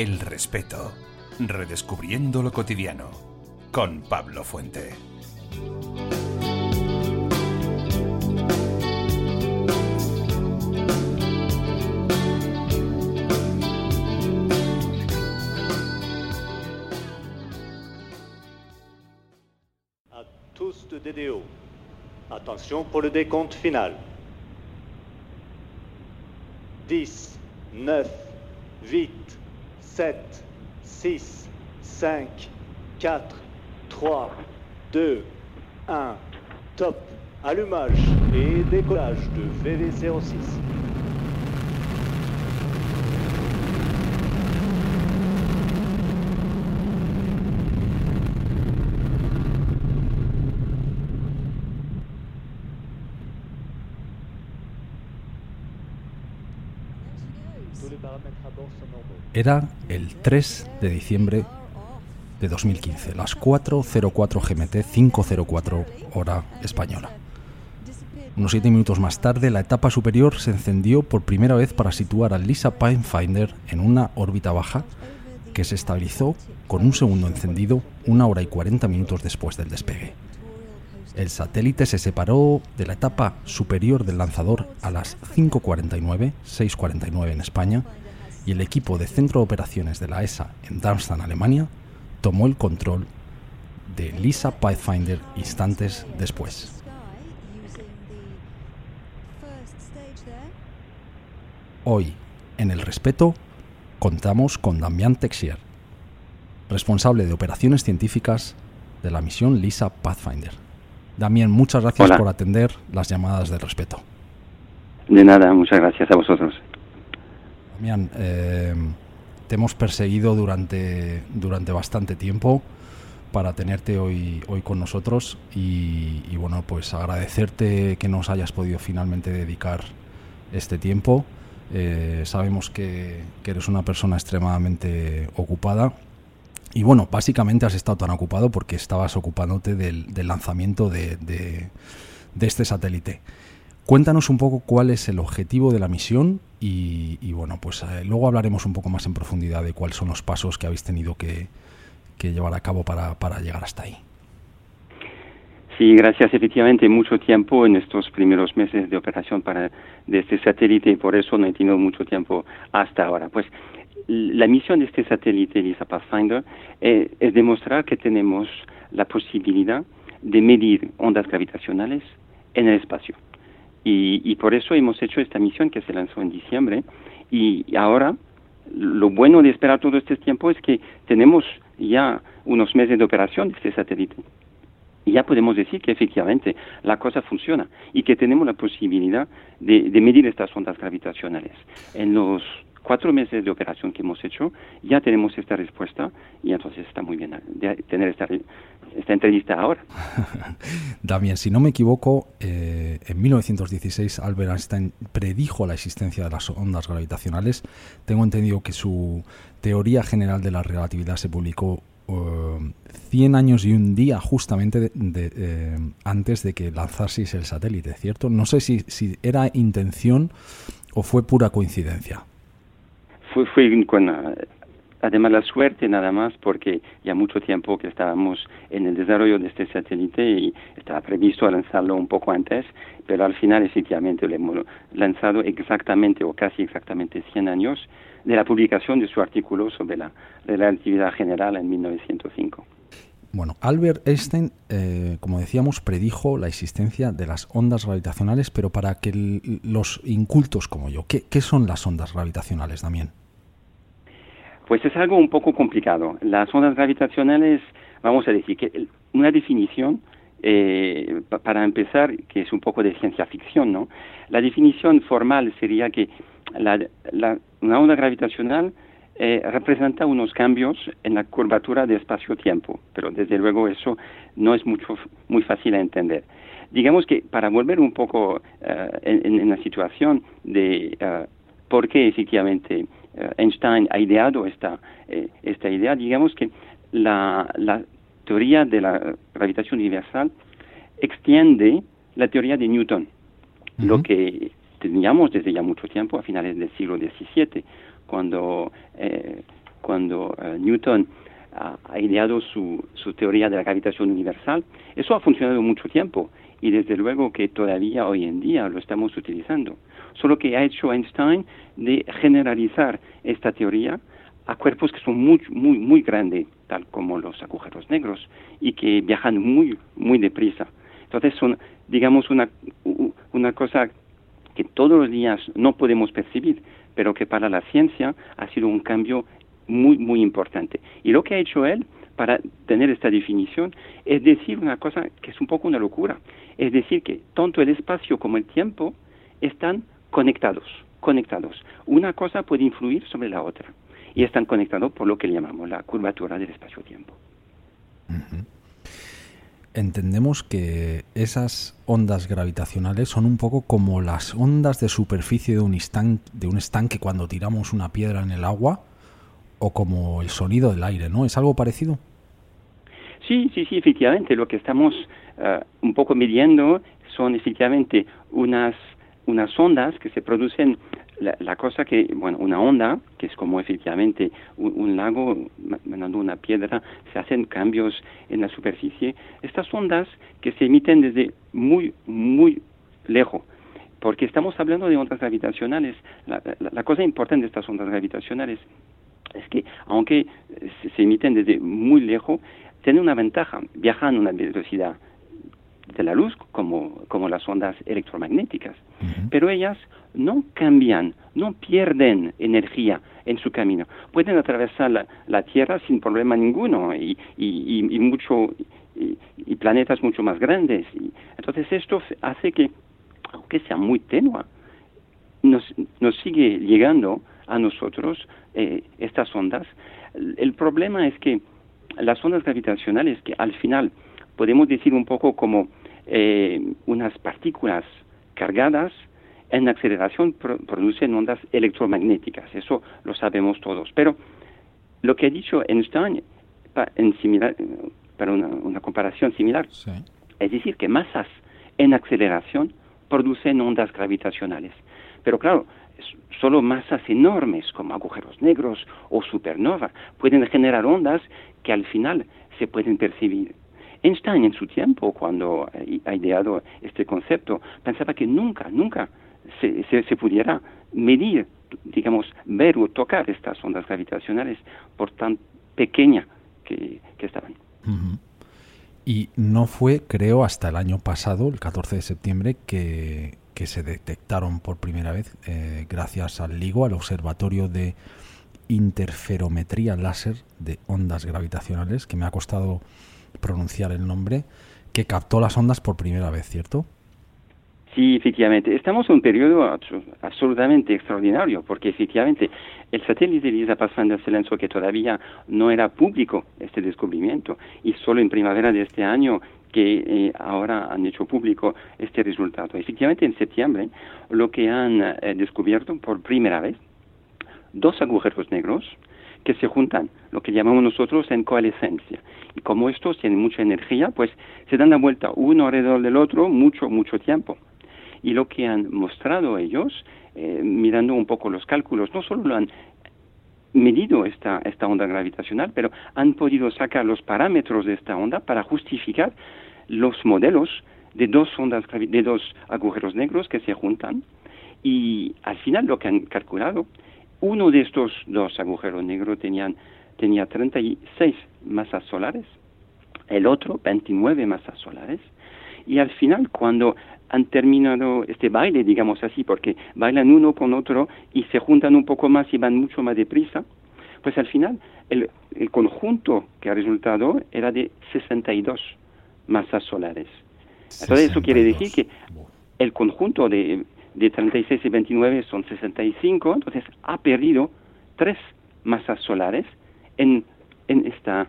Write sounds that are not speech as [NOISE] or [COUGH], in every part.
El respeto. Redescubriendo lo cotidiano. Con Pablo Fuente. À tous de DDO. Attention pour le décompte final. 10, 9, 8, 7, 6, 5, 4, 3, 2, 1. Top. Allumage et décollage de VV06. Era el 3 de diciembre de 2015, las 4.04 GMT, 5.04 hora española. Unos 7 minutos más tarde, la etapa superior se encendió por primera vez para situar al Lisa Finder en una órbita baja que se estabilizó con un segundo encendido una hora y 40 minutos después del despegue. El satélite se separó de la etapa superior del lanzador a las 5.49, 6.49 en España, y el equipo de centro de operaciones de la ESA en Darmstadt, Alemania, tomó el control de Lisa Pathfinder instantes después. Hoy, en el respeto, contamos con Damián Texier, responsable de operaciones científicas de la misión Lisa Pathfinder. Damián, muchas gracias Hola. por atender las llamadas de respeto. De nada, muchas gracias a vosotros. Damián, eh, te hemos perseguido durante, durante bastante tiempo para tenerte hoy, hoy con nosotros y, bueno, pues agradecerte que nos hayas podido finalmente dedicar este tiempo. Eh, sabemos que, que eres una persona extremadamente ocupada y bueno, básicamente has estado tan ocupado porque estabas ocupándote del, lanzamiento de, de este satélite. Cuéntanos un poco cuál es el objetivo de la misión y, y bueno, pues eh, luego hablaremos un poco más en profundidad de cuáles son los pasos que habéis tenido que, llevar a cabo para, para, llegar hasta ahí. Sí, gracias. Efectivamente, mucho tiempo en estos primeros meses de operación para de este satélite y por eso no he tenido mucho tiempo hasta ahora. Pues la misión de este satélite LISA Pathfinder eh, es demostrar que tenemos la posibilidad de medir ondas gravitacionales en el espacio. Y, y, por eso hemos hecho esta misión que se lanzó en diciembre. Y, ahora, lo bueno de esperar todo este tiempo es que tenemos ya unos meses de operación de este satélite. Ya podemos decir que efectivamente la cosa funciona y que tenemos la posibilidad de, medir estas ondas gravitacionales. En los cuatro meses de operación que hemos hecho, ya tenemos esta respuesta y entonces está muy bien tener esta, esta entrevista ahora. [LAUGHS] Damien, si no me equivoco, eh, en 1916 Albert Einstein predijo la existencia de las ondas gravitacionales. Tengo entendido que su teoría general de la relatividad se publicó 100 años y un día justamente de, de, eh, antes de que lanzaseis el satélite, ¿cierto? No sé si, si era intención o fue pura coincidencia fue, fue con uh, además la suerte nada más porque ya mucho tiempo que estábamos en el desarrollo de este satélite y estaba previsto lanzarlo un poco antes, pero al final efectivamente lo hemos lanzado exactamente o casi exactamente 100 años de la publicación de su artículo sobre la relatividad general en 1905. Bueno, Albert Einstein, eh, como decíamos, predijo la existencia de las ondas gravitacionales, pero para que el, los incultos como yo, ¿qué, ¿qué, son las ondas gravitacionales, Damián? Pues es algo un poco complicado. Las ondas gravitacionales, vamos a decir que una definición, eh, para empezar, que es un poco de ciencia ficción, ¿no? La definición formal sería que la, la, una onda gravitacional eh, representa unos cambios en la curvatura de espacio-tiempo, pero desde luego eso no es mucho, muy fácil a entender. Digamos que para volver un poco uh, en, en, la situación de uh, por qué efectivamente uh, Einstein ha ideado esta, eh, esta idea, digamos que la, la teoría de la gravitación universal extiende la teoría de Newton, -huh. lo que teníamos desde ya mucho tiempo, a finales del siglo XVII, cuando, eh, cuando eh, Newton ha, ideado su, su teoría de la gravitación universal, eso ha funcionado mucho tiempo y desde luego que todavía hoy en día lo estamos utilizando. Solo que ha hecho Einstein de generalizar esta teoría a cuerpos que son muy, muy, muy grandes, tal como los agujeros negros, y que viajan muy, muy deprisa. Entonces son, digamos, una, una cosa que todos los días no podemos percibir, pero que para la ciencia ha sido un cambio muy, muy importante. Y lo que ha hecho él para tener esta definición es decir una cosa que es un poco una locura. Es decir, que tanto el espacio como el tiempo están conectados, conectados. Una cosa puede influir sobre la otra y están conectados por lo que llamamos la curvatura del espacio-tiempo. Entendemos que esas ondas gravitacionales son un poco como las ondas de superficie de un, de un estanque cuando tiramos una piedra en el agua o como el sonido del aire, ¿no? ¿Es algo parecido? Sí, sí, sí, efectivamente. Lo que estamos eh, un poco midiendo son efectivamente unas, unas ondas que se producen, la, cosa que, bueno, una onda, que es como efectivamente un, lago mandando una piedra, se hacen cambios en la superficie. Estas ondas que se emiten desde muy, muy lejos porque estamos hablando de ondas gravitacionales. La, la, cosa importante de estas ondas gravitacionales es que aunque se, emiten desde muy lejos, tienen una ventaja, viajan a una velocidad de la luz como, como las ondas electromagnéticas, pero ellas no cambian, no pierden energía en su camino. Pueden atravesar la, Tierra sin problema ninguno y, y, y mucho, y, planetas mucho más grandes. entonces esto hace que, aunque sea muy tenue, nos, nos sigue llegando a nosotros eh, estas ondas. El problema es que las ondas gravitacionales, que al final podemos decir un poco como eh, unas partículas cargadas, en aceleración producen ondas electromagnéticas, eso lo sabemos todos. Pero lo que ha dicho Einstein, en similar, para una, comparación similar, es decir, que masas en aceleración producen ondas gravitacionales. Pero claro, solo masas enormes como agujeros negros o supernova pueden generar ondas que al final se pueden percibir. Einstein en su tiempo, cuando ha ideado este concepto, pensaba que nunca, nunca se, se, pudiera medir, digamos, ver o tocar estas ondas gravitacionales por tan pequeña que, estaban. Y no fue, creo, hasta el año pasado, el 14 de septiembre, que que se detectaron por primera vez eh, gracias al LIGO, al Observatorio de Interferometría Láser de Ondas Gravitacionales, que me ha costado pronunciar el nombre, que captó las ondas por primera vez, ¿cierto? Sí, efectivamente. Estamos en un periodo absolutamente extraordinario, porque efectivamente el satélite LISA Pathfinder Celenso, que todavía no era público este descubrimiento, y solo en primavera de este año que eh, ahora han hecho público este resultado. Efectivamente, en septiembre lo que han eh, descubierto por primera vez, dos agujeros negros que se juntan, lo que llamamos nosotros en coalescencia. Y como estos tienen mucha energía, pues se dan la vuelta uno alrededor del otro mucho, mucho tiempo. Y lo que han mostrado ellos, eh, mirando un poco los cálculos, no solo lo han medido esta, esta onda gravitacional, pero han podido sacar los parámetros de esta onda para justificar los modelos de dos ondas de dos agujeros negros que se juntan y al final lo que han calculado uno de estos dos agujeros negros tenían tenía 36 masas solares el otro 29 masas solares y al final cuando han terminado este baile, digamos así, porque bailan uno con otro y se juntan un poco más y van mucho más deprisa, pues al final el, el conjunto que ha resultado era de 62 masas solares. Entonces eso quiere decir que el conjunto de, de 36 y 29 son 65, entonces ha perdido tres masas solares en, en esta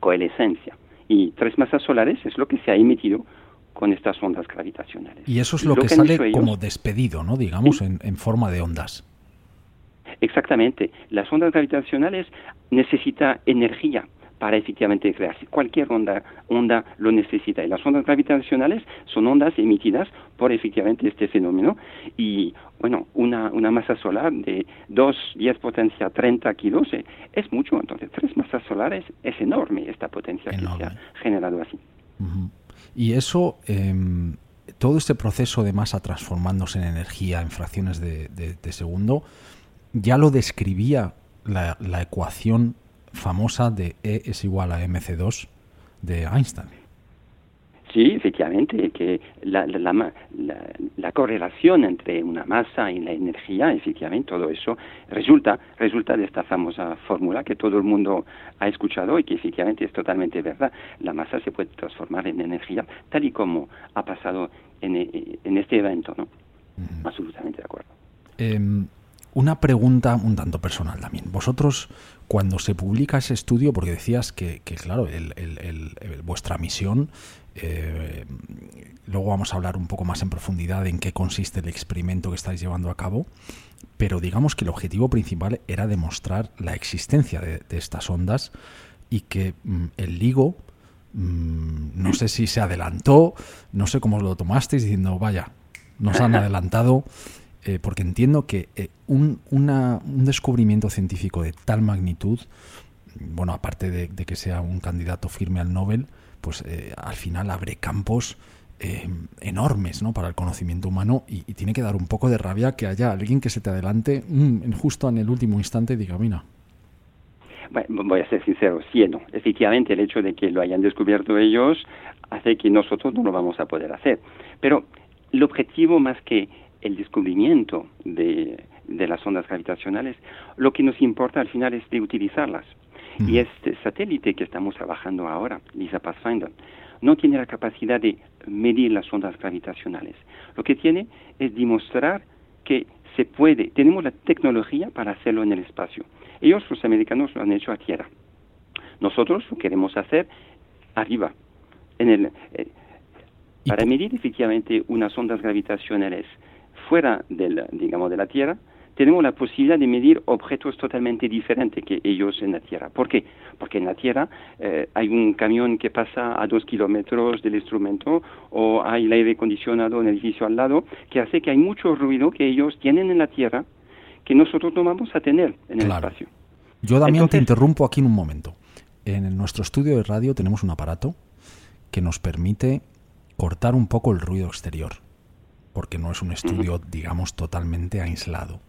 coalescencia. Y tres masas solares es lo que se ha emitido con estas ondas gravitacionales. Y eso es lo, que, sale como despedido, ¿no? Digamos, en, en, forma de ondas. Exactamente. Las ondas gravitacionales necesitan energía para efectivamente crearse. Cualquier onda, onda lo necesita. Y las ondas gravitacionales son ondas emitidas por efectivamente este fenómeno. Y bueno, una, una masa solar de 2, 10 potencia 30 kilos eh, es mucho. Entonces, tres masas solares es enorme esta potencia que se ha generado así. Y eso, em, todo este proceso de masa transformándose en energía en fracciones de, segundo, ya lo describía la, la ecuación famosa de E es igual a mc2 de Einstein. Sí, efectivamente, que la, la, la, correlación entre una masa y la energía, efectivamente, todo eso resulta, resulta de esta famosa fórmula que todo el mundo ha escuchado y que efectivamente es totalmente verdad. La masa se puede transformar en energía, tal y como ha pasado en, en este evento, ¿no? Absolutamente de acuerdo. Em, una pregunta un tanto personal también. Vosotros, cuando se publica ese estudio, porque decías que, claro, vuestra misión, eh, luego vamos a hablar un poco más en profundidad en qué consiste el experimento que estáis llevando a cabo, pero digamos que el objetivo principal era demostrar la existencia de, estas ondas y que mm, el LIGO, mm, no sé si se adelantó, no sé cómo lo tomasteis, diciendo, vaya, nos han [LAUGHS] adelantado eh, porque entiendo que eh, un, descubrimiento científico de tal magnitud, bueno, aparte de, que sea un candidato firme al Nobel, pues eh, al final abre campos enormes ¿no? para el conocimiento humano y, tiene que dar un poco de rabia que haya alguien que se te adelante mm, justo en el último instante y diga, mira, voy a ser sincero, sí. Efectivamente, el hecho de que lo hayan descubierto ellos hace que nosotros no lo vamos a poder hacer. Pero el objetivo más que el descubrimiento de, las ondas gravitacionales, lo que nos importa al final es de utilizarlas. Y este satélite que estamos trabajando ahora, LISA Pathfinder, no tiene la capacidad de medir las ondas gravitacionales. Lo que tiene es demostrar que se puede, tenemos la tecnología para hacerlo en el espacio. Ellos, los americanos, lo han hecho a tierra. Nosotros lo queremos hacer arriba, en el, eh, para medir efectivamente unas ondas gravitacionales fuera del, digamos, de la Tierra, tenemos la posibilidad de medir objetos totalmente diferentes que ellos en la Tierra. ¿Por qué? Porque en la Tierra eh, hay un camión que pasa a dos kilómetros del instrumento o hay el aire acondicionado en el edificio al lado que hace que hay mucho ruido que ellos tienen en la Tierra que nosotros no vamos a tener en el espacio. Yo, también te interrumpo aquí en un momento. En nuestro estudio de radio tenemos un aparato que nos permite cortar un poco el ruido exterior porque no es un estudio, digamos, totalmente aislado.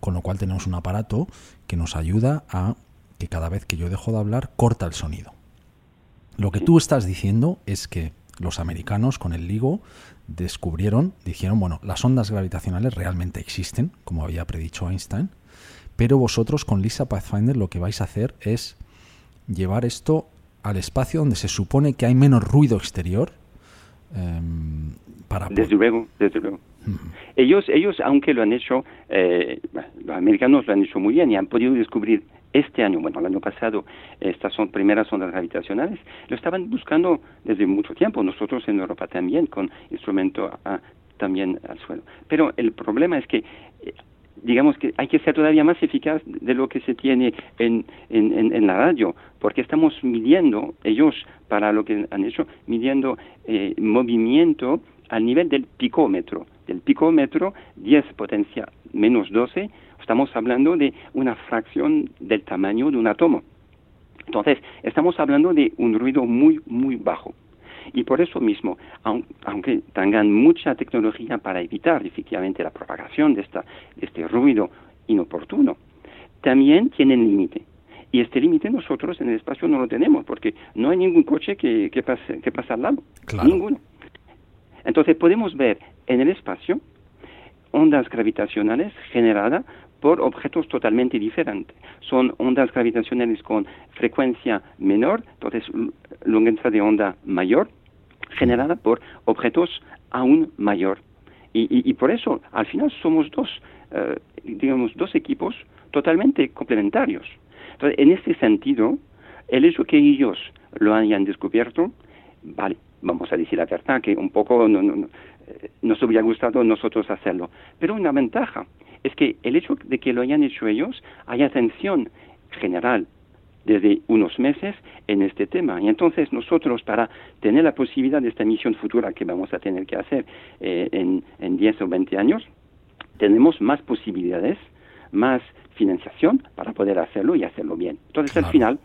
Con lo cual tenemos un aparato que nos ayuda a que cada vez que yo dejo de hablar, corta el sonido. Lo que tú estás diciendo es que los americanos con el LIGO descubrieron, dijeron, bueno, las ondas gravitacionales realmente existen, como había predicho Einstein, pero vosotros con Lisa Pathfinder lo que vais a hacer es llevar esto al espacio donde se supone que hay menos ruido exterior Desde luego, desde luego. Ellos, ellos, aunque lo han hecho, eh, los americanos lo han hecho muy bien y han podido descubrir este año, bueno, el año pasado, estas son primeras ondas gravitacionales, lo estaban buscando desde mucho tiempo, nosotros en Europa también, con instrumento también al suelo. Pero el problema es que eh, digamos que hay que ser todavía más eficaz de lo que se tiene en, en, en, la radio, porque estamos midiendo, ellos para lo que han hecho, midiendo eh, movimiento al nivel del picómetro. Del picómetro 10 potencia menos 12, estamos hablando de una fracción del tamaño de un átomo. Entonces, estamos hablando de un ruido muy, muy bajo. Y por eso mismo, aunque tengan mucha tecnología para evitar efectivamente la propagación de, esta, este ruido inoportuno, también tienen límite. Y este límite nosotros en el espacio no lo tenemos, porque no hay ningún coche que, que, pase, que pase al lado. Ninguno. Entonces podemos ver en el espacio ondas gravitacionales generadas por objetos totalmente diferentes. Son ondas gravitacionales con frecuencia menor, entonces longitud de onda mayor, generada por objetos aún mayor. Y, por eso, al final, somos dos, eh, digamos, dos equipos totalmente complementarios. Entonces, en este sentido, el hecho que ellos lo hayan descubierto, vale, vamos a decir la verdad, que un poco no, no, eh, nos hubiera gustado nosotros hacerlo. Pero una ventaja es que el hecho de que lo hayan hecho ellos, hay atención general desde unos meses en este tema. Y entonces nosotros, para tener la posibilidad de esta misión futura que vamos a tener que hacer eh, en, en 10 o 20 años, tenemos más posibilidades, más financiación para poder hacerlo y hacerlo bien. Entonces, al final,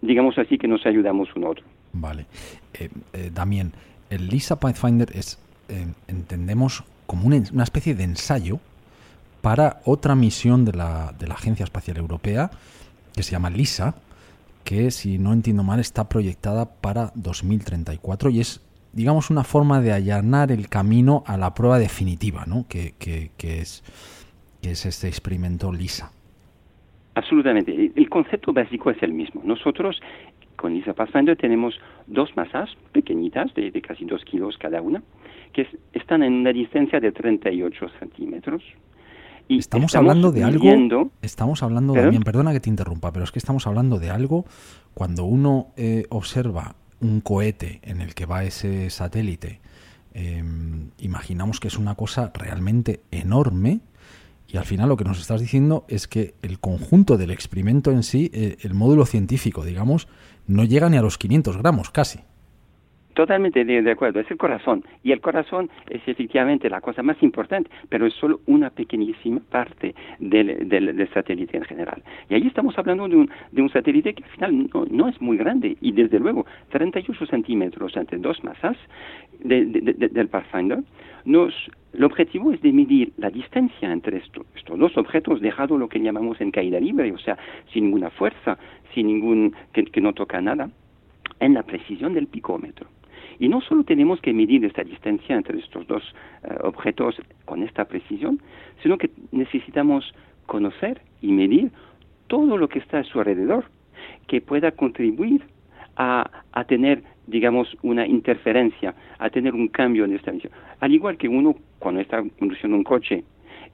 digamos así que nos ayudamos uno otro. Vale. Eh, eh, Damien, el LISA Pathfinder es, eh, entendemos, como una, una, especie de ensayo para otra misión de la, de la Agencia Espacial Europea que se llama LISA, que si no entiendo mal está proyectada para 2034 y es, digamos, una forma de allanar el camino a la prueba definitiva, ¿no? que, que, que es, que es este experimento LISA. Absolutamente. El concepto básico es el mismo. Nosotros con Lisa Pathfinder tenemos dos masas pequeñitas de, casi dos kilos cada una, que están en una distancia de 38 centímetros. Y estamos, hablando de algo. Estamos hablando también, perdona que te interrumpa, pero es que estamos hablando de algo cuando uno eh, observa un cohete en el que va ese satélite. Em, imaginamos que es una cosa realmente enorme y al final lo que nos estás diciendo es que el conjunto del experimento en sí, eh, el módulo científico, digamos, no llega ni a los 500 gramos, casi. Totalmente de, acuerdo, es el corazón. Y el corazón es efectivamente la cosa más importante, pero es solo una pequeñísima parte del, del, satélite en general. Y ahí estamos hablando de un, de un satélite que al final no, no, es muy grande. Y desde luego, 38 centímetros entre dos masas del Pathfinder, nos, el objetivo es de medir la distancia entre estos, dos objetos, dejado lo que llamamos en caída libre, o sea, sin ninguna fuerza, sin ningún, que, no toca nada, en la precisión del picómetro. Y no solo tenemos que medir esta distancia entre estos dos uh, objetos con esta precisión, sino que necesitamos conocer y medir todo lo que está a su alrededor que pueda contribuir a, a tener, digamos, una interferencia, a tener un cambio en esta misión. Al igual que uno cuando está conduciendo un coche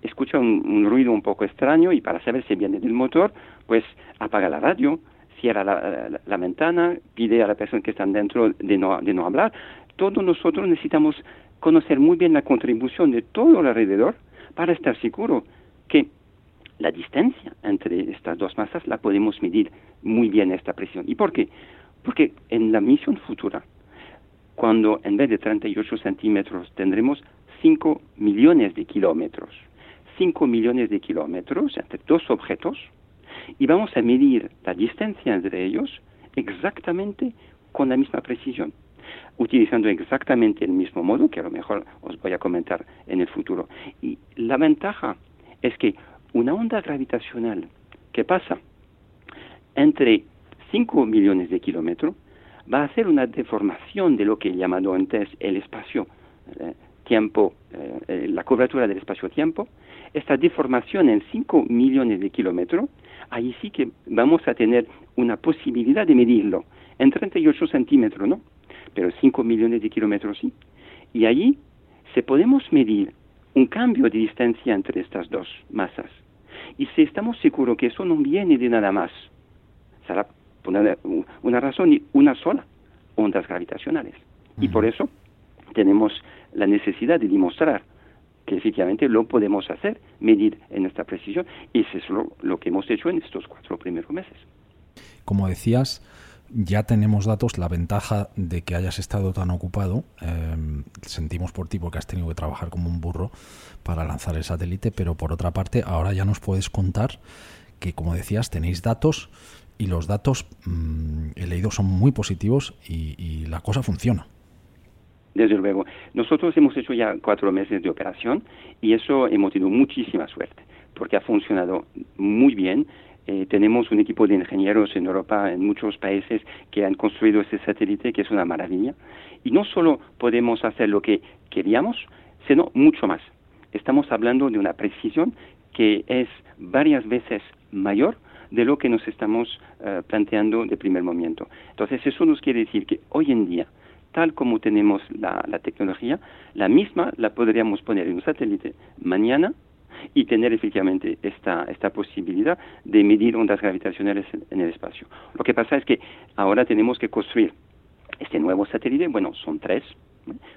escucha un, ruido un poco extraño y para saber si viene del motor, pues apaga la radio, cierra la, la, ventana, pide a la persona que está dentro de no, de no hablar. Todos nosotros necesitamos conocer muy bien la contribución de todo alrededor para estar seguro que la distancia entre estas dos masas la podemos medir muy bien esta presión. ¿Y por qué? Porque en la misión futura, cuando en vez de 38 centímetros tendremos 5 millones de kilómetros, 5 millones de kilómetros entre dos objetos, y vamos a medir la distancia entre ellos exactamente con la misma precisión, utilizando exactamente el mismo modo que a lo mejor os voy a comentar en el futuro. Y la ventaja es que una onda gravitacional que pasa entre 5 millones de kilómetros va a hacer una deformación de lo que he llamado antes el espacio. Eh, eh, eh la cobertura del espacio-tiempo, esta deformación en 5 millones de kilómetros ahí sí que vamos a tener una posibilidad de medirlo. En 38 centímetros, ¿no? Pero 5 millones de kilómetros sí. Y allí se podemos medir un cambio de distancia entre estas dos masas. Y si estamos seguros que eso no viene de nada más, será una, una razón y una sola, ondas gravitacionales. Y por eso tenemos la necesidad de demostrar que efectivamente lo podemos hacer, medir en esta precisión, y eso es lo, lo que hemos hecho en estos cuatro primeros meses. Como decías, ya tenemos datos, la ventaja de que hayas estado tan ocupado, eh, sentimos por ti porque has tenido que trabajar como un burro para lanzar el satélite, pero por otra parte, ahora ya nos puedes contar que, como decías, tenéis datos y los datos, mmm, he leído, son muy positivos y, y la cosa funciona. Desde luego. Nosotros hemos hecho ya cuatro meses de operación y eso hemos tenido muchísima suerte porque ha funcionado muy bien. Eh, tenemos un equipo de ingenieros en Europa, en muchos países, que han construido este satélite, que es una maravilla. Y no solo podemos hacer lo que queríamos, sino mucho más. Estamos hablando de una precisión que es varias veces mayor de lo que nos estamos uh, planteando de primer momento. Entonces, eso nos quiere decir que hoy en día, tal como tenemos la, la, tecnología, la misma la podríamos poner en un satélite mañana y tener efectivamente esta, esta posibilidad de medir ondas gravitacionales en, el espacio. Lo que pasa es que ahora tenemos que construir este nuevo satélite, bueno, son tres,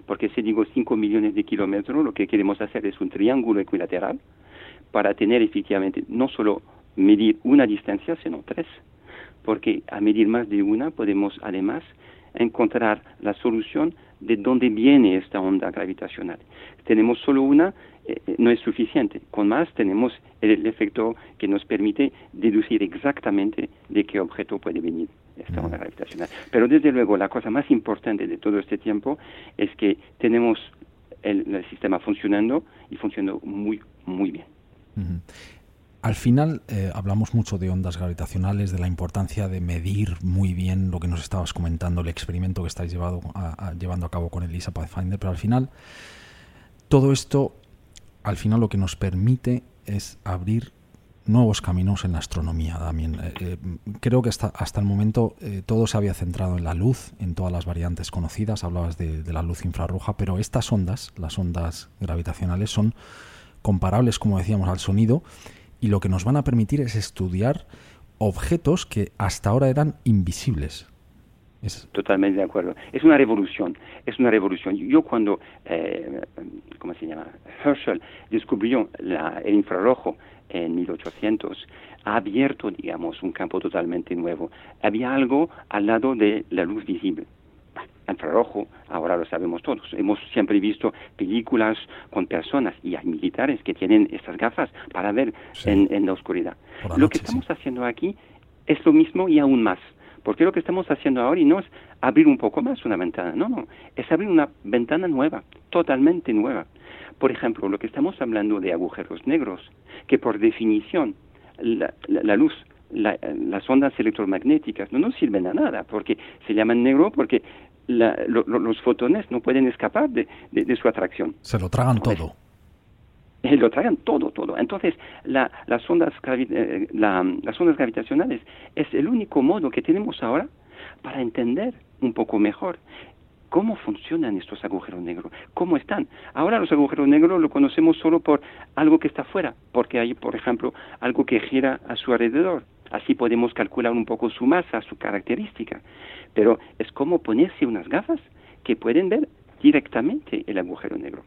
porque si digo 5 millones de kilómetros, lo que queremos hacer es un triángulo equilateral para tener efectivamente no solo medir una distancia, sino tres porque a medir más de una podemos además encontrar la solución de dónde viene esta onda gravitacional. Tenemos solo una, eh, eh, no es suficiente. Con más tenemos el, efecto que nos permite deducir exactamente de qué objeto puede venir esta onda gravitacional. Pero desde luego la cosa más importante de todo este tiempo es que tenemos el, sistema funcionando y funcionando muy, muy bien. Al final eh, hablamos mucho de ondas gravitacionales, de la importancia de medir muy bien lo que nos estabas comentando, el experimento que estáis llevando a cabo con el LISA Pathfinder, pero al final todo esto, al final lo que nos permite es abrir nuevos caminos en la astronomía también. Eh, eh, creo que hasta, el momento todo se había centrado en la luz, en todas las variantes conocidas, hablabas de la luz infrarroja, pero estas ondas, las ondas gravitacionales, son comparables, como decíamos, al sonido y lo que nos van a permitir es estudiar objetos que hasta ahora eran invisibles. Totalmente de acuerdo. Es una revolución, es una revolución. Yo cuando, eh, ¿cómo se llama? Herschel descubrió el infrarrojo en 1800, ha abierto, digamos, un campo totalmente nuevo. Había algo al lado de la luz visible infrarrojo, ahora lo sabemos todos. Hemos siempre visto películas con personas y hay militares que tienen estas gafas para ver en, la oscuridad. lo que estamos haciendo aquí es lo mismo y aún más. Porque lo que estamos haciendo ahora y no es abrir un poco más una ventana, no, no, es abrir una ventana nueva, totalmente nueva. Por ejemplo, lo que estamos hablando de agujeros negros, que por definición la, luz las ondas electromagnéticas no nos sirven a nada, porque se llaman negro porque los fotones no pueden escapar de, su atracción. Se lo tragan todo. Eh, lo tragan todo, todo. Entonces, las, ondas eh, las ondas gravitacionales es el único modo que tenemos ahora para entender un poco mejor cómo funcionan estos agujeros negros, cómo están. Ahora los agujeros negros lo conocemos solo por algo que está fuera, porque hay, por ejemplo, algo que gira a su alrededor. Así podemos calcular un poco su masa, su característica. Pero es como ponerse unas gafas que pueden ver directamente el agujero negro.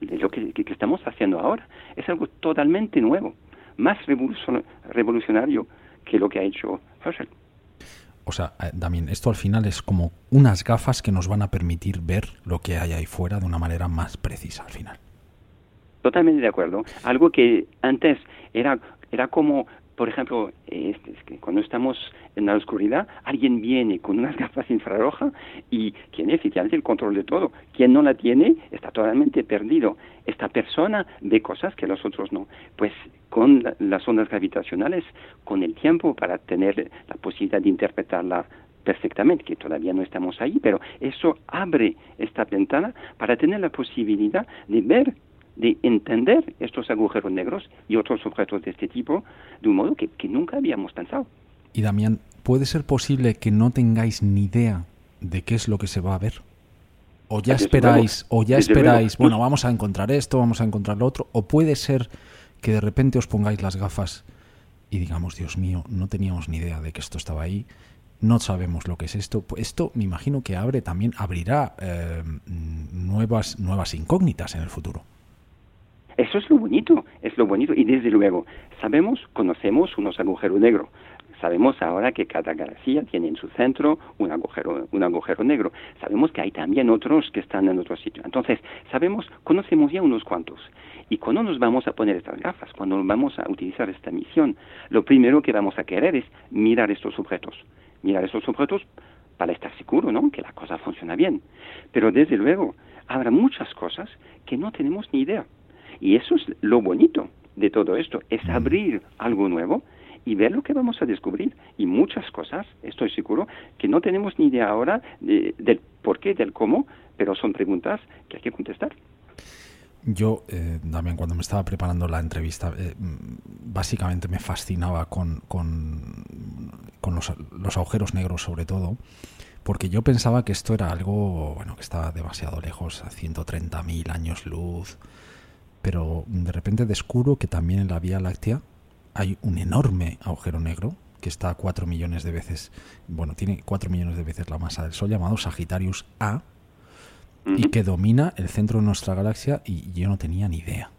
Lo que, estamos haciendo ahora es algo totalmente nuevo, más revolucionario que lo que ha hecho Herschel. O sea, también eh, esto al final es como unas gafas que nos van a permitir ver lo que hay ahí fuera de una manera más precisa al final. Totalmente de acuerdo. Algo que antes era, era como por ejemplo, es, que cuando estamos en la oscuridad, alguien viene con unas [LAUGHS] gafas infrarrojas y tiene efectivamente el control de todo. Quien no la tiene está totalmente perdido. Esta persona ve cosas que los otros no. Pues con las ondas gravitacionales, con el tiempo para tener la posibilidad de interpretarla perfectamente, que todavía no estamos ahí, pero eso abre esta ventana para tener la posibilidad de ver de entender estos agujeros negros y otros objetos de este tipo de un modo que, nunca habíamos pensado. Y Damián, ¿puede ser posible que no tengáis ni idea de qué es lo que se va a ver? O ya esperáis, o ya esperáis, bueno, vamos a encontrar esto, vamos a encontrar lo otro, o puede ser que de repente os pongáis las gafas y digamos, Dios mío, no teníamos ni idea de que esto estaba ahí, no sabemos lo que es esto. Esto me imagino que abre también, abrirá eh, nuevas, nuevas incógnitas en el futuro. Eso es lo bonito, es lo bonito. Y desde luego, sabemos, conocemos unos agujeros negros. Sabemos ahora que cada galaxia tiene en su centro un agujero, un agujero negro. Sabemos que hay también otros que están en otro sitio. Entonces, sabemos, conocemos ya unos cuantos. Y cuando nos vamos a poner estas gafas, cuando vamos a utilizar esta misión, lo primero que vamos a querer es mirar estos objetos. Mirar estos objetos para estar seguro, ¿no? Que la cosa funciona bien. Pero desde luego, habrá muchas cosas que no tenemos ni idea. Y eso es lo bonito de todo esto, es abrir algo nuevo y ver lo que vamos a descubrir. Y muchas cosas, estoy seguro, que no tenemos ni idea ahora del por qué, del cómo, pero son preguntas que hay que contestar. Yo, eh, también cuando me estaba preparando la entrevista, eh, básicamente me fascinaba con, con, los, los, agujeros negros sobre todo, porque yo pensaba que esto era algo bueno que estaba demasiado lejos, a 130.000 años luz, pero de repente descubro que también en la Vía Láctea hay un enorme agujero negro que está a 4 millones de veces, bueno, tiene 4 millones de veces la masa del Sol, llamado Sagittarius A, y que domina el centro de nuestra galaxia y yo no tenía ni idea.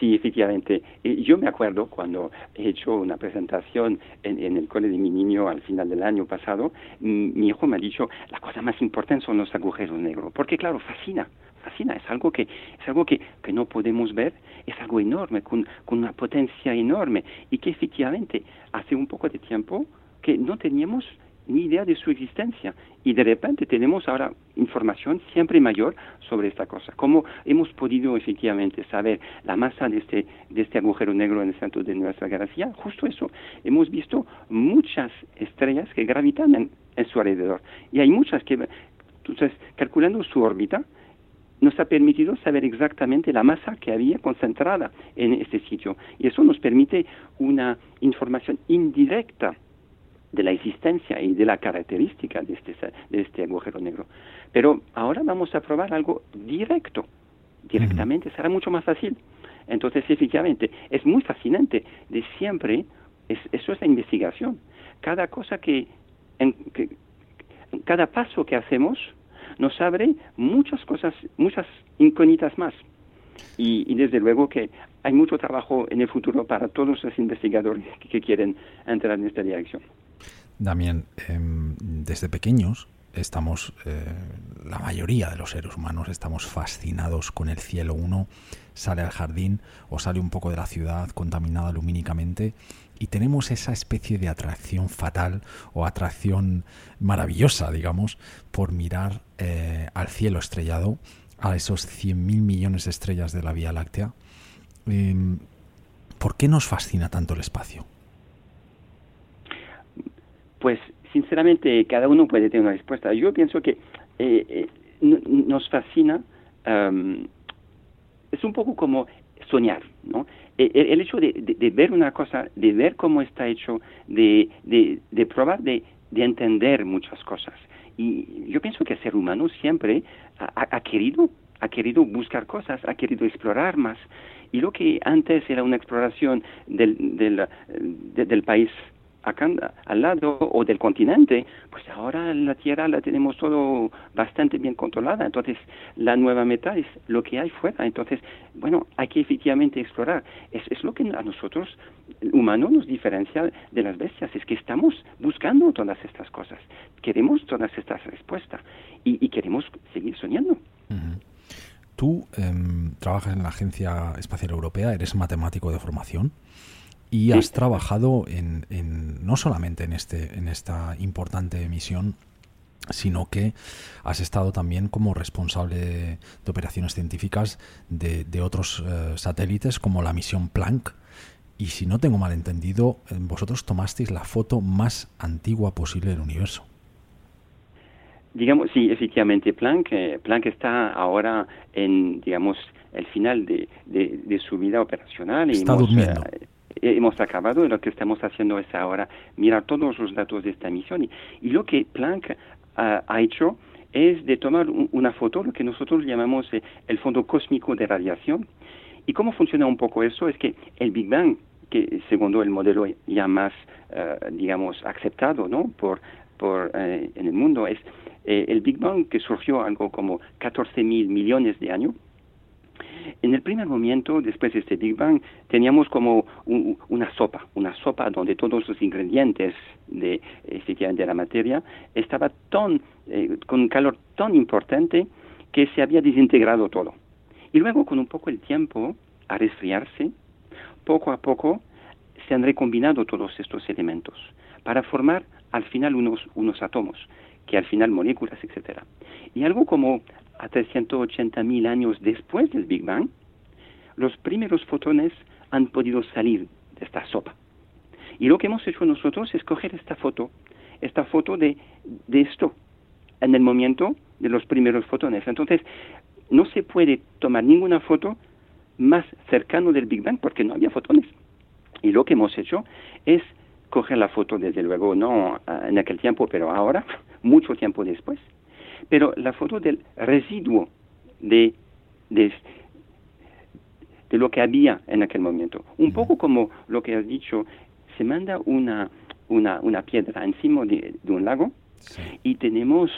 Sí, efectivamente. Yo me acuerdo cuando he hecho una presentación en, el cole de mi niño al final del año pasado, mi, hijo me ha dicho, la cosa más importante son los agujeros negros, porque claro, fascina, fascina, es algo que, es algo que, que no podemos ver, es algo enorme, con, con una potencia enorme, y que efectivamente hace un poco de tiempo que no teníamos ni idea de su existencia. Y de repente tenemos ahora información siempre mayor sobre esta cosa. ¿Cómo hemos podido efectivamente saber la masa de este, de este agujero negro en el centro de nuestra galaxia? Justo eso. Hemos visto muchas estrellas que gravitan en, su alrededor. Y hay muchas que, entonces, calculando su órbita, nos ha permitido saber exactamente la masa que había concentrada en este sitio. Y eso nos permite una información indirecta de la existencia y de la característica de este, de este agujero negro. Pero ahora vamos a probar algo directo. Directamente será mucho más fácil. Entonces, efectivamente, es muy fascinante. De siempre, es, eso es la investigación. Cada cosa que, en, cada paso que hacemos nos abre muchas cosas, muchas incógnitas más. Y, desde luego que hay mucho trabajo en el futuro para todos los investigadores que quieren entrar en esta dirección. Damián, em, desde pequeños estamos, eh, la mayoría de los seres humanos estamos fascinados con el cielo. Uno sale al jardín o sale un poco de la ciudad contaminada lumínicamente y tenemos esa especie de atracción fatal o atracción maravillosa, digamos, por mirar eh, al cielo estrellado, a esos 100.000 millones de estrellas de la Vía Láctea. Em, ¿Por qué nos fascina tanto el espacio? Pues sinceramente cada uno puede tener una respuesta. Yo pienso que eh, eh, nos fascina, es un poco como soñar, ¿no? E, e, el, hecho de, ver una cosa, de ver cómo está hecho, de, de probar de, entender muchas cosas. Y yo pienso que el ser humano siempre ha, querido ha querido buscar cosas, ha querido explorar más. Y lo que antes era una exploración del, del, del país acá al lado o del continente, pues ahora la Tierra la tenemos todo bastante bien controlada. Entonces, la nueva meta es lo que hay fuera. Entonces, bueno, hay que efectivamente explorar. Es, es lo que a nosotros, humanos, nos diferencia de las bestias. Es que estamos buscando todas estas cosas. Queremos todas estas respuestas y, queremos seguir soñando. Tú em, trabajas en la Agencia Espacial Europea, eres matemático de formación y has trabajado en, no solamente en este en esta importante misión sino que has estado también como responsable de, operaciones científicas de, otros eh, satélites como la misión Planck. Y si no tengo mal entendido eh, vosotros tomasteis la foto más antigua posible del universo. Digamos sí efectivamente Planck eh, Planck está ahora en digamos el final de, su vida operacional está durmiendo eh, hemos acabado y lo que estamos haciendo es ahora mirar todos los datos de esta misión. Y, lo que Planck ha hecho es de tomar una foto, lo que nosotros llamamos eh, el fondo cósmico de radiación. ¿Y cómo funciona un poco eso? Es que el Big Bang, que segundo el modelo ya más, eh, digamos, aceptado ¿no? por, por, en el mundo, es el Big Bang que surgió algo como 14 mil millones de años en el primer momento, después de este Big Bang, teníamos como una sopa, una sopa donde todos los ingredientes de, efectivamente, de la materia estaba eh, con un calor tan importante que se había desintegrado todo. Y luego, con un poco el tiempo, a resfriarse, poco a poco se han recombinado todos estos elementos para formar al final unos, unos átomos, que al final moléculas, etc. Y algo como a 380.000 años después del Big Bang, los primeros fotones han podido salir de esta sopa. Y lo que hemos hecho nosotros es coger esta foto, esta foto de, de esto, en el momento de los primeros fotones. Entonces, no se puede tomar ninguna foto más cercano del Big Bang porque no había fotones. Y lo que hemos hecho es coger la foto, desde luego, no en aquel tiempo, pero ahora, [LAUGHS] mucho tiempo después, pero la foto del residuo de, de, lo que había en aquel momento. Un poco como lo que has dicho, se manda una, una, una piedra encima de, un lago y tenemos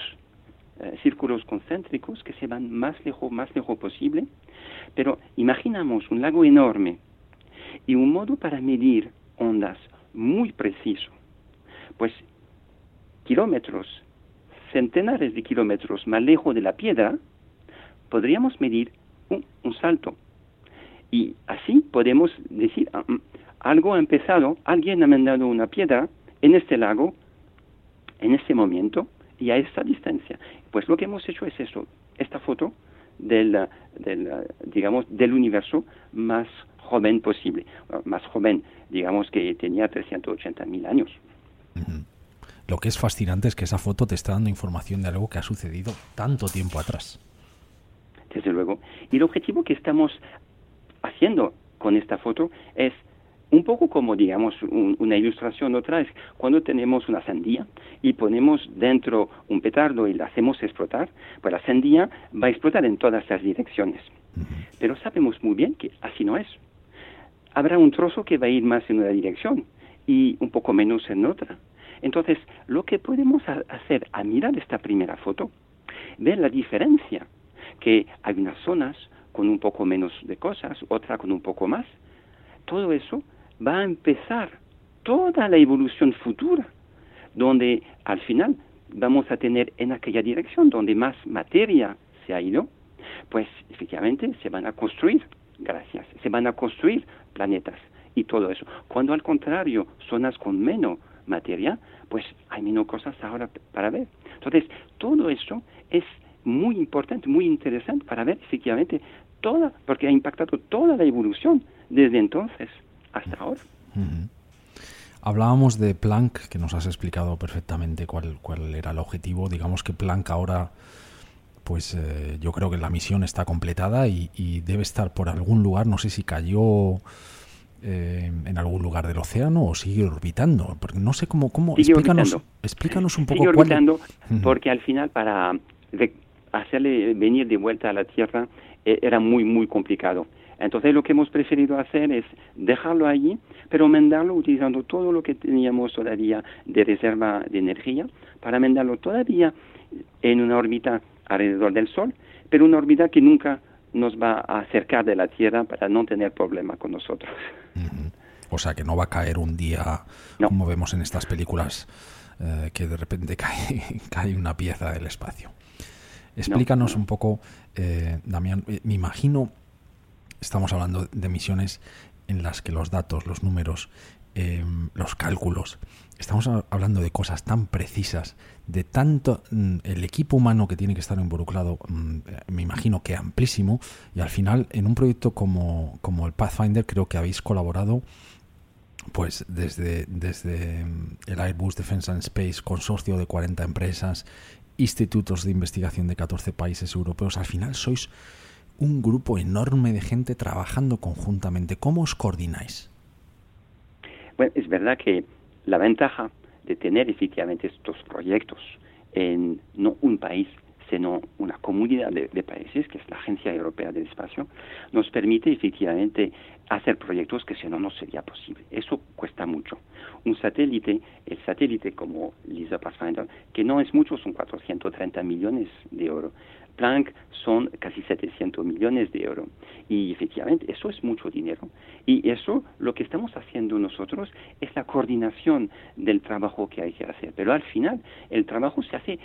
eh, círculos concéntricos que se van más lejos, más lejos posible. Pero imaginamos un lago enorme y un modo para medir ondas muy preciso. Pues kilómetros, centenares de kilómetros más lejos de la piedra, podríamos medir un, salto. Y así podemos decir, ah, mm, algo ha empezado, alguien ha mandado una piedra en este lago, en este momento y a esta distancia. Pues lo que hemos hecho es eso, esta foto del, digamos, del universo más joven posible, más joven, digamos que tenía 380 mil años. Lo que es fascinante es que esa foto te está dando información de algo que ha sucedido tanto tiempo atrás. Desde luego. Y el objetivo que estamos haciendo con esta foto es un poco como, digamos, una ilustración otra es cuando tenemos una sandía y ponemos dentro un petardo y la hacemos explotar, pues la sandía va a explotar en todas las direcciones. Pero sabemos muy bien que así no es. Habrá un trozo que va a ir más en una dirección y un poco menos en otra. Entonces, lo que podemos hacer a mirar esta primera foto, ver la diferencia, que hay unas zonas con un poco menos de cosas, otra con un poco más. Todo eso va a empezar toda la evolución futura, donde al final vamos a tener en aquella dirección donde más materia se ha ido, pues efectivamente se van a construir, gracias, se van a construir planetas y todo eso. Cuando al contrario, zonas con menos materia, pues hay menos cosas ahora para ver. Entonces, todo eso es muy importante, muy interesante para ver efectivamente toda, porque ha impactado toda la evolución desde entonces hasta ahora. Hablábamos de Planck, que nos has explicado perfectamente cuál, cuál era el objetivo. Digamos que Planck ahora, pues eh, yo creo que la misión está completada y, debe estar por algún lugar. No sé si cayó eh, en algún lugar del océano o sigue orbitando. Porque no sé cómo. cómo explícanos, explícanos un poco. Sigue orbitando porque al final para hacerle venir de vuelta a la Tierra eh, era muy, muy complicado. Entonces lo que hemos preferido hacer es dejarlo allí, pero mandarlo utilizando todo lo que teníamos todavía de reserva de energía para mandarlo todavía en una órbita alrededor del Sol, pero una órbita que nunca nos va a acercar de la Tierra para no tener problema con nosotros. O sea que no va a caer un día, como vemos en estas películas, eh, que de repente [LAUGHS] cae, cae una pieza del espacio. Explícanos un poco, eh, Damián, eh, me imagino estamos hablando de misiones en las que los datos, los números, em, los cálculos, estamos hablando de cosas tan precisas, de tanto mm, el equipo humano que tiene que estar involucrado, mm, me imagino que amplísimo, y al final en un proyecto como, como el Pathfinder creo que habéis colaborado pues desde, desde mm, el Airbus Defense and Space, consorcio de 40 empresas, institutos de investigación de 14 países europeos, al final sois un grupo enorme de gente trabajando conjuntamente. ¿Cómo os coordináis? Bueno, es verdad que la ventaja de tener efectivamente estos proyectos en no un país, sino una comunidad de, países, que es la Agencia Europea del Espacio, nos permite efectivamente hacer proyectos que si no, no sería posible. Eso cuesta mucho. Un satélite, el satélite como LISA Pathfinder, que no es mucho, son 430 millones de euros. Planck son casi 700 millones de euros. Y efectivamente, eso es mucho dinero. Y eso, lo que estamos haciendo nosotros es la coordinación del trabajo que hay que hacer. Pero al final, el trabajo se hace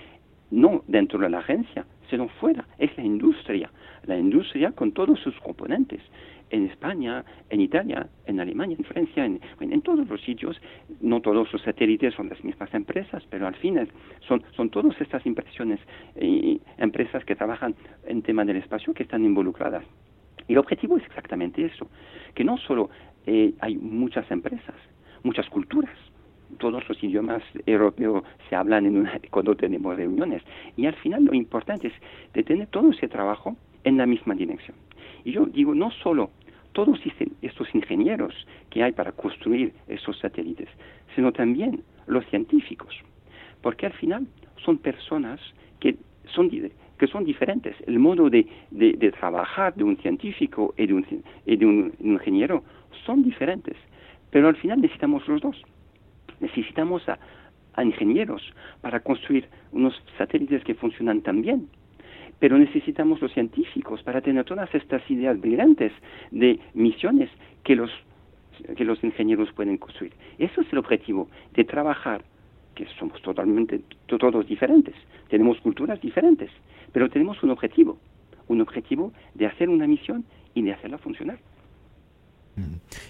no dentro de la agencia, sino fuera. Es la industria. La industria con todos sus componentes en España, en Italia, en Alemania, en Francia, en, todos los sitios. No todos los satélites son las mismas empresas, pero al fin son, son todas estas impresiones y empresas que trabajan en tema del espacio que están involucradas. Y el objetivo es exactamente eso, que no solo eh, hay muchas empresas, muchas culturas, todos los idiomas europeos se hablan en una, [LAUGHS] cuando tenemos reuniones. Y al final lo importante es de tener todo ese trabajo en la misma dirección. Y yo digo, no solo todos estos ingenieros que hay para construir esos satélites, sino también los científicos, porque al final son personas que son, que son diferentes. El modo de, de, trabajar de un científico y de un, y de un ingeniero son diferentes, pero al final necesitamos los dos. Necesitamos a, a ingenieros para construir unos satélites que funcionan tan bien pero necesitamos los científicos para tener todas estas ideas brillantes de misiones que los, que los ingenieros pueden construir. Eso es el objetivo de trabajar, que somos totalmente todos diferentes, tenemos culturas diferentes, pero tenemos un objetivo, un objetivo de hacer una misión y de hacerla funcionar.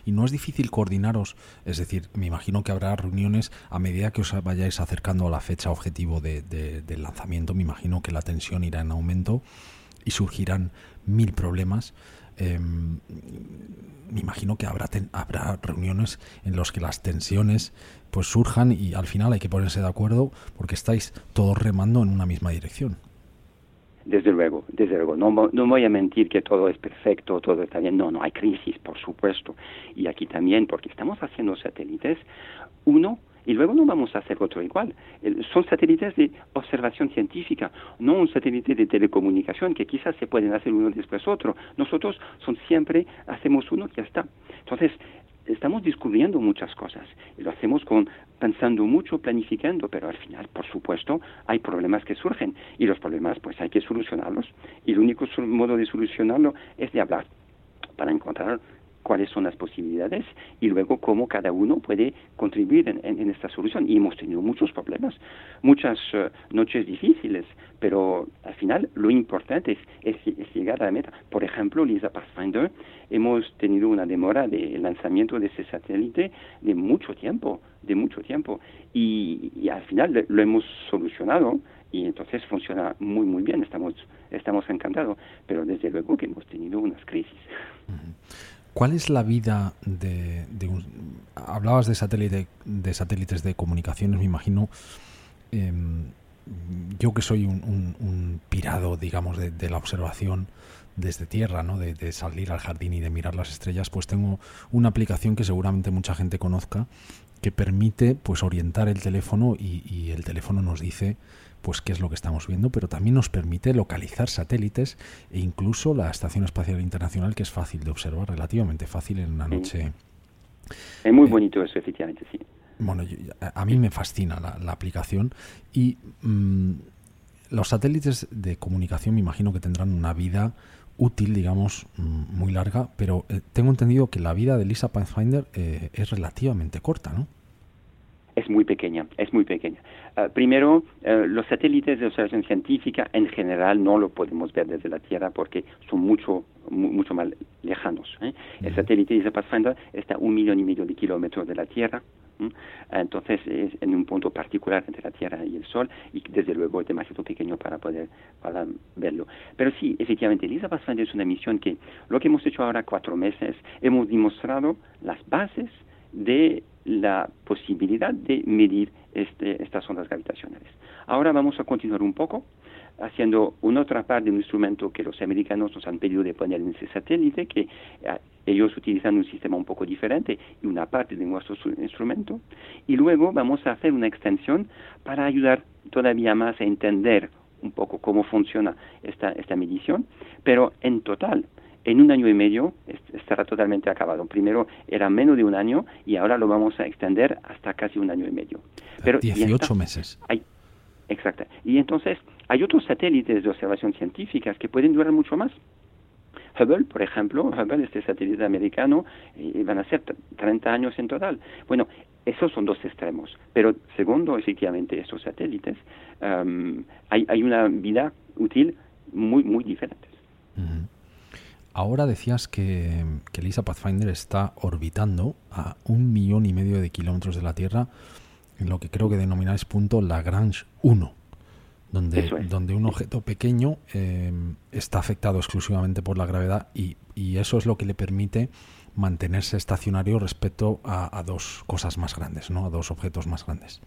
Y no es difícil coordinaros, es decir, me imagino que habrá reuniones a medida que os vayáis acercando a la fecha objetivo de, del lanzamiento, me imagino que la tensión irá en aumento y surgirán mil problemas. Em, me imagino que habrá, habrá reuniones en las que las tensiones pues surjan y al final hay que ponerse de acuerdo porque estáis todos remando en una misma dirección. Desde luego, desde luego. No, no, voy a mentir que todo es perfecto, todo está bien. No, no, hay crisis, por supuesto. Y aquí también, porque estamos haciendo satélites, uno, y luego no vamos a hacer otro igual. Son satélites de observación científica, no un satélite de telecomunicación, que quizás se pueden hacer uno después otro. Nosotros son siempre, hacemos uno y ya está. Entonces, estamos descubriendo muchas cosas. Y lo hacemos con pensando mucho, planificando, pero al final, por supuesto, hay problemas que surgen. Y los problemas pues hay que solucionarlos. Y el único modo de solucionarlo es de hablar para encontrar cuáles son las posibilidades y luego cómo cada uno puede contribuir en, esta solución. Y hemos tenido muchos problemas, muchas eh, noches difíciles, pero al final lo importante es, llegar a la meta. Por ejemplo, Lisa Pathfinder, hemos tenido una demora de lanzamiento de ese satélite de mucho tiempo, de mucho tiempo, y, al final lo hemos solucionado y entonces funciona muy muy bien estamos estamos encantados pero desde luego que hemos tenido unas crisis ¿Cuál es la vida de, un... Hablabas de, satélite, de satélites de comunicaciones, me imagino. Em, yo que soy un, pirado, digamos, de, la observación desde tierra, ¿no? De, salir al jardín y de mirar las estrellas, pues tengo una aplicación que seguramente mucha gente conozca que permite pues orientar el teléfono y el teléfono nos dice pues qué es lo que estamos viendo, pero también nos permite localizar satélites e incluso la Estación Espacial Internacional, que es fácil de observar, relativamente fácil en una noche. Es muy eh, bonito eso, efectivamente, sí. Bueno, a, mí me fascina la, aplicación y mm, los satélites de comunicación me imagino que tendrán una vida útil, digamos, mm, muy larga, pero eh, tengo entendido que la vida de Lisa Pathfinder eh, es relativamente corta, ¿no? Es muy pequeña, es muy pequeña. Ah, primero, eh, los satélites de observación científica en general no lo podemos ver desde la Tierra porque son mucho, mucho más lejanos. ¿eh? El satélite de Pathfinder está a un millón y medio de kilómetros de la Tierra, entonces es en un punto particular entre la Tierra y el Sol y desde luego es demasiado pequeño para poder para verlo. Pero sí, efectivamente, ELISA Pathfinder es una misión que lo que hemos hecho ahora cuatro meses, hemos demostrado las bases de la posibilidad de medir este, estas ondas gravitacionales. Ahora vamos a continuar un poco haciendo una otra parte de un instrumento que los americanos nos han pedido de poner en ese satélite, que eh, ellos utilizan un sistema un poco diferente y una parte de nuestro instrumento. Y luego vamos a hacer una extensión para ayudar todavía más a entender un poco cómo funciona esta, esta medición, pero en total en un año y medio estará totalmente acabado. Primero era menos de un año y ahora lo vamos a extender hasta casi un año y medio. Pero 18 meses. Hay, exacto. Y entonces hay otros satélites de observación científica que pueden durar mucho más. Hubble, por ejemplo, Hubble, este satélite americano, y van a ser 30 años en total. Bueno, esos son dos extremos. Pero segundo, efectivamente, estos satélites, um, hay, hay, una vida útil muy, muy diferente. Ahora decías que, que Lisa Pathfinder está orbitando a un millón y medio de kilómetros de la Tierra en lo que creo que denomináis punto Lagrange 1, donde, donde un objeto pequeño eh, está afectado exclusivamente por la gravedad y, y, eso es lo que le permite mantenerse estacionario respecto a, a, dos cosas más grandes, ¿no? a dos objetos más grandes.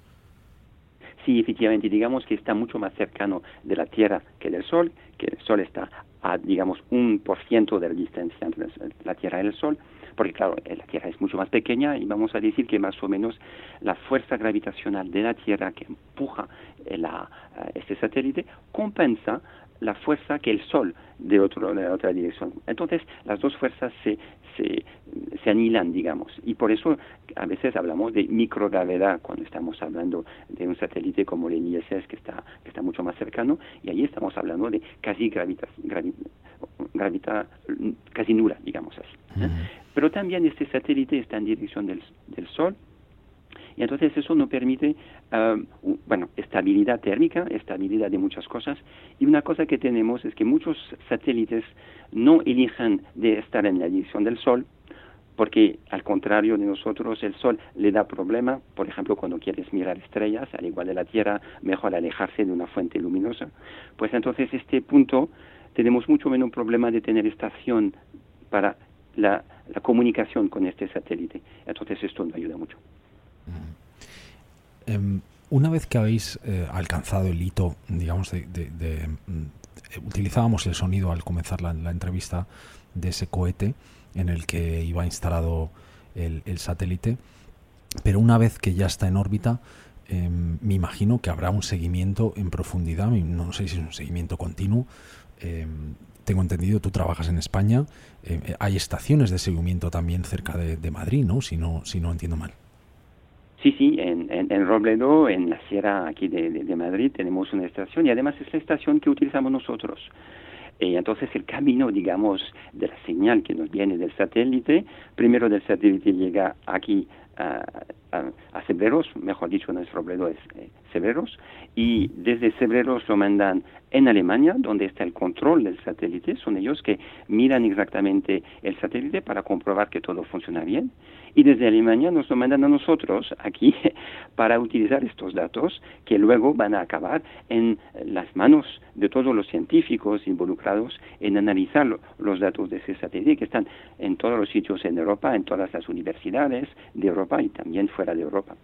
Sí, efectivamente, digamos que está mucho más cercano de la Tierra que del Sol, que el Sol está a, digamos, un por ciento de la distancia entre la Tierra y el Sol, porque claro, eh, la Tierra es mucho más pequeña y vamos a decir que más o menos la fuerza gravitacional de la Tierra que empuja eh, la, eh, este satélite compensa la fuerza que el Sol de, otro, de otra dirección. Entonces, las dos fuerzas se, se, se anilan, digamos. Y por eso a veces hablamos de microgravedad cuando estamos hablando de un satélite como el ISS que está, que está mucho más cercano, y ahí estamos hablando de casi gravedad, gravedad casi nula, digamos así. ¿eh? Pero también este satélite está en dirección del, del Sol, y entonces eso nos permite, ah, bueno, estabilidad térmica, estabilidad de muchas cosas. Y una cosa que tenemos es que muchos satélites no eligen de estar en la dirección del Sol, porque al contrario de nosotros, el Sol le da problema, por ejemplo, cuando quieres mirar estrellas, al igual de la Tierra, mejor alejarse de una fuente luminosa. Pues entonces este punto tenemos mucho menos problema de tener estación para la, la comunicación con este satélite. Entonces esto nos ayuda mucho. Em, una vez que habéis eh, alcanzado el hito, digamos, de, mm, utilizábamos el sonido al comenzar la, entrevista de ese cohete en el que iba instalado el, satélite, pero una vez que ya está en órbita, em, me imagino que habrá un seguimiento en profundidad, no sé si es un seguimiento continuo. Em, tengo entendido, tú trabajas en España, eh, hay estaciones de seguimiento también cerca de, de Madrid, ¿no? Si, ¿no? si no entiendo mal. Sí, sí, en, en, Robledo, en la sierra aquí de, de, Madrid, tenemos una estación y además es la estación que utilizamos nosotros. Y entonces el camino, digamos, de la señal que nos viene del satélite, primero del satélite llega aquí a, a, Cebreros, mejor dicho, no es Robledo, es eh, Cebreros, y desde Cebreros lo mandan en Alemania, donde está el control del satélite, son ellos que miran exactamente el satélite para comprobar que todo funciona bien, y desde Alemania nos lo mandan a nosotros aquí [LAUGHS] para utilizar estos datos que luego van a acabar en las manos de todos los científicos involucrados en analizar los datos de satélite que están en todos los sitios en Europa, en todas las universidades de Europa y también fuera de Europa.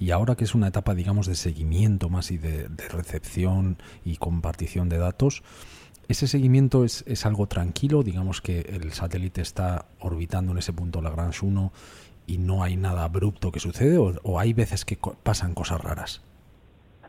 Y ahora que es una etapa, digamos, de seguimiento más y de, recepción y compartición de datos, ¿Ese seguimiento es, es, algo tranquilo? Digamos que el satélite está orbitando en ese punto Lagrange 1 y no hay nada abrupto que sucede o hay veces que pasan cosas raras.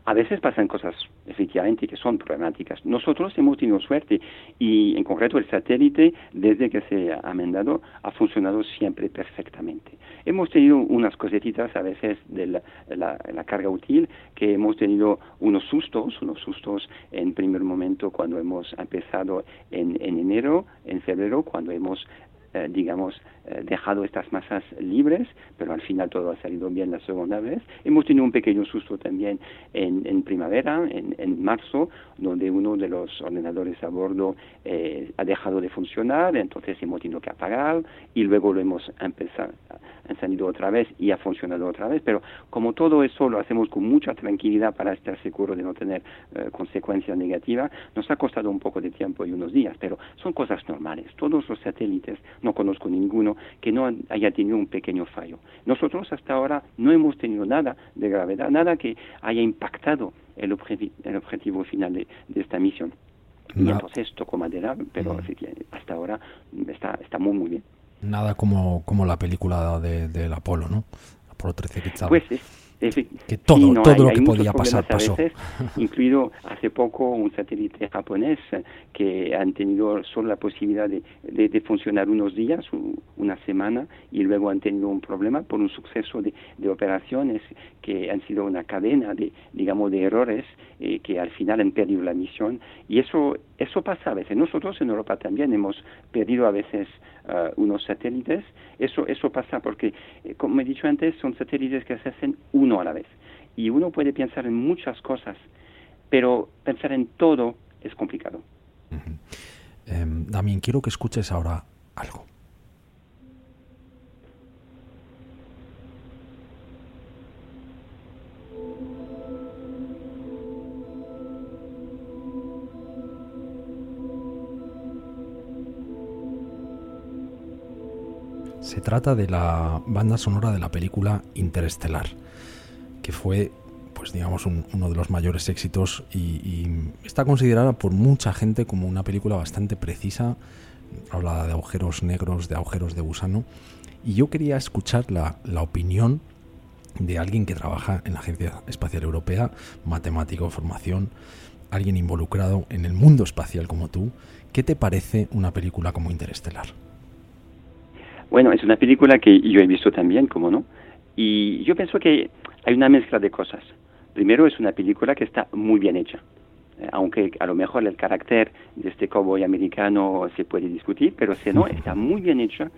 A veces pasan cosas efectivamente que son problemáticas. Nosotros hemos tenido suerte y en concreto el satélite desde que se ha mandado ha funcionado siempre perfectamente. Hemos tenido unas cosetitas a veces de la, carga útil que hemos tenido unos sustos, unos sustos en primer momento cuando hemos empezado en enero, en febrero, cuando hemos eh, digamos, eh, dejado estas masas libres, pero al final todo ha salido bien la segunda vez. Hemos tenido un pequeño susto también en, primavera, en, en, marzo, donde uno de los ordenadores a bordo eh, ha dejado de funcionar, entonces hemos tenido que apagar y luego lo hemos empezado, encendido otra vez y ha funcionado otra vez, pero como todo eso lo hacemos con mucha tranquilidad para estar seguro de no tener consecuencias negativas, nos ha costado un poco de tiempo y unos días, pero son cosas normales. Todos los satélites no conozco ninguno que no haya tenido un pequeño fallo. Nosotros hasta ahora no hemos tenido nada de gravedad, nada que haya impactado el, objetivo final de, esta misión. Y entonces tocó madera, pero mm. hasta ahora está, está muy, muy bien. Nada como, como la película del de, Apolo, ¿no? Apolo 13 que Pues que todo, todo lo que podía pasar pasó. [LAUGHS] incluido hace poco un satélite japonés que han tenido solo la posibilidad de, de, funcionar unos días, una semana, y luego han tenido un problema por un suceso de, de operaciones que han sido una cadena de, digamos, de errores eh, que al final han perdido la misión. Y eso, eso pasa a veces. Nosotros en Europa también hemos perdido a veces uh, unos satélites. Eso, eso pasa porque, eh, como he dicho antes, son satélites que se hacen uno a la vez. Y uno puede pensar en muchas cosas, pero pensar en todo es complicado. Uh quiero que escuches ahora algo. Trata de la banda sonora de la película Interestelar, que fue, pues digamos, uno de los mayores éxitos y, está considerada por mucha gente como una película bastante precisa. Habla de agujeros negros, de agujeros de gusano. Y yo quería escuchar la, la opinión de alguien que trabaja en la Agencia Espacial Europea, matemático de formación, alguien involucrado en el mundo espacial como tú, ¿qué te parece una película como Interestelar? Bueno, es una película que yo he visto también, como no, y yo pienso que hay una mezcla de cosas. Primero, es una película que está muy bien hecha, eh, aunque a lo mejor el carácter de este cowboy americano se puede discutir, pero si no, está muy bien hecha.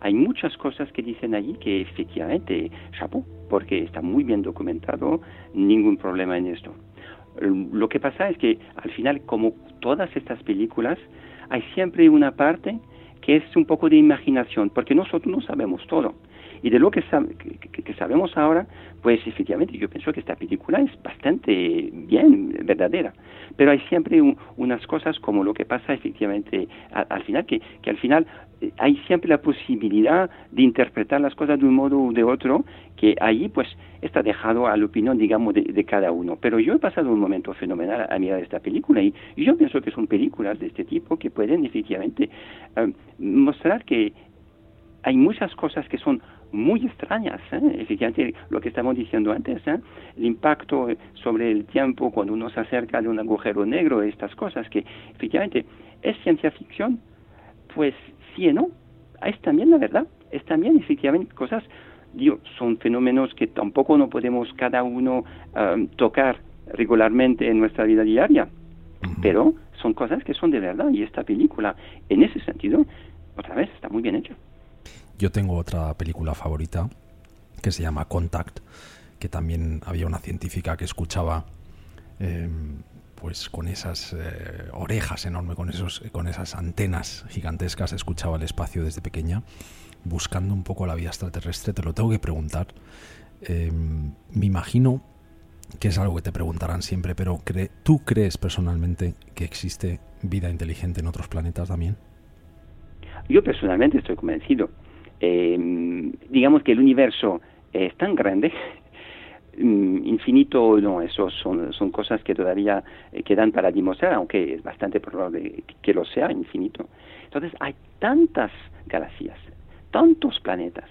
Hay muchas cosas que dicen allí que efectivamente, chapeau, porque está muy bien documentado, ningún problema en esto. Lo que pasa es que al final, como todas estas películas, hay siempre una parte que es un poco de imaginación, porque nosotros no sabemos todo. Y de lo que, que, sabemos ahora, pues efectivamente yo pienso que esta película es bastante bien, verdadera. Pero hay siempre unas cosas como lo que pasa efectivamente al, final, que, que al final eh, hay siempre la posibilidad de interpretar las cosas de un modo u de otro, que ahí pues está dejado a la opinión, digamos, de, cada uno. Pero yo he pasado un momento fenomenal a mirar esta película y, yo pienso que son películas de este tipo que pueden efectivamente eh, mostrar que hay muchas cosas que son muy extrañas. ¿eh? Efectivamente, lo que estamos diciendo antes, ¿eh? el impacto sobre el tiempo cuando uno se acerca de un agujero negro, estas cosas que efectivamente es ciencia ficción, pues sí y no, es también la verdad, es también efectivamente cosas, digo, son fenómenos que tampoco no podemos cada uno um, tocar regularmente en nuestra vida diaria, pero son cosas que son de verdad y esta película, en ese sentido, otra vez, está muy bien hecha. Yo tengo otra película favorita que se llama Contact, que también había una científica que escuchaba em, pues con esas eh, orejas enormes, con, esos, con esas antenas gigantescas, escuchaba el espacio desde pequeña, buscando un poco la vida extraterrestre. Te lo tengo que preguntar. Em, me imagino que es algo que te preguntarán siempre, pero ¿tú crees personalmente que existe vida inteligente en otros planetas también? Yo personalmente estoy convencido. Em, digamos que el universo es tan grande, [LAUGHS] mm, infinito, no, eso son, son cosas que todavía eh, quedan para demostrar, aunque es bastante probable que lo sea infinito. Entonces hay tantas galaxias, tantos planetas,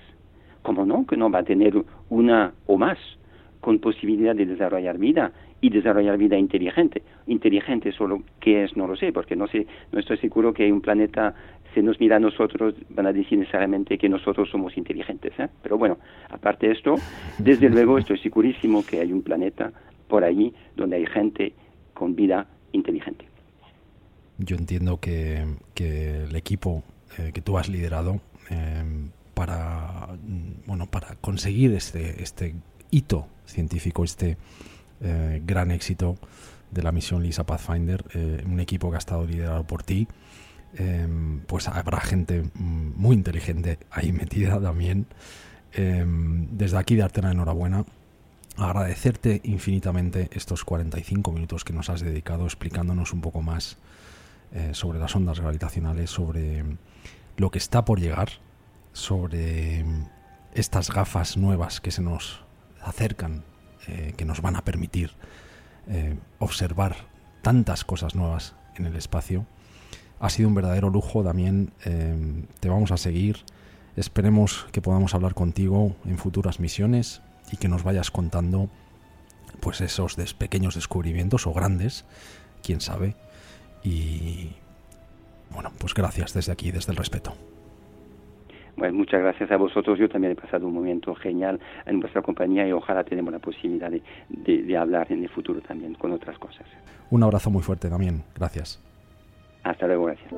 como no, que no va a tener una o más con posibilidad de desarrollar vida y desarrollar vida inteligente. Inteligente solo qué es no lo sé, porque no sé, no estoy seguro que hay un planeta si nos mira a nosotros, van a decir necesariamente que nosotros somos inteligentes. ¿eh? Pero bueno, aparte de esto, desde [LAUGHS] luego estoy segurísimo que hay un planeta por allí donde hay gente con vida inteligente. Yo entiendo que, el equipo eh, que tú has liderado eh, para, bueno, para conseguir este, este hito científico, este gran éxito de la misión Lisa Pathfinder, un equipo que ha estado liderado por ti, Em, pues habrá gente muy inteligente ahí [LAUGHS] metida también. Em, desde aquí darte la enhorabuena, agradecerte infinitamente estos 45 minutos que nos has dedicado explicándonos un poco más eh, sobre las ondas gravitacionales, sobre lo que está por llegar, sobre estas gafas nuevas que se nos acercan, eh, que nos van a permitir eh, observar tantas cosas nuevas en el espacio ha sido un verdadero lujo, Damián. Eh, te vamos a seguir. Esperemos que podamos hablar contigo en futuras misiones y que nos vayas contando pues esos pequeños descubrimientos o grandes, quién sabe. Y bueno, pues gracias desde aquí, desde el respeto. Bueno, muchas gracias a vosotros. Yo también he pasado un momento genial en vuestra compañía y ojalá tenemos la posibilidad de, de hablar en el futuro también con otras cosas. Un abrazo muy fuerte, Damián. Gracias. Hasta luego, gracias.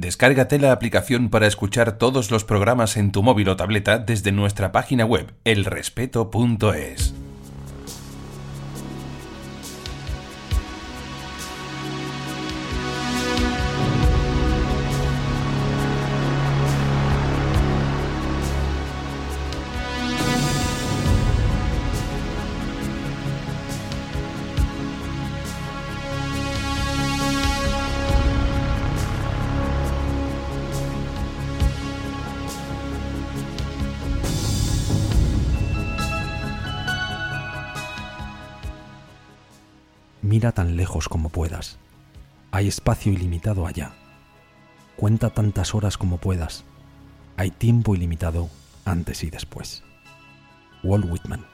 Descárgate la aplicación para escuchar todos los programas en tu móvil o tableta desde nuestra página web elrespeto.es. como puedas. Hay espacio ilimitado allá. Cuenta tantas horas como puedas. Hay tiempo ilimitado antes y después. Walt Whitman.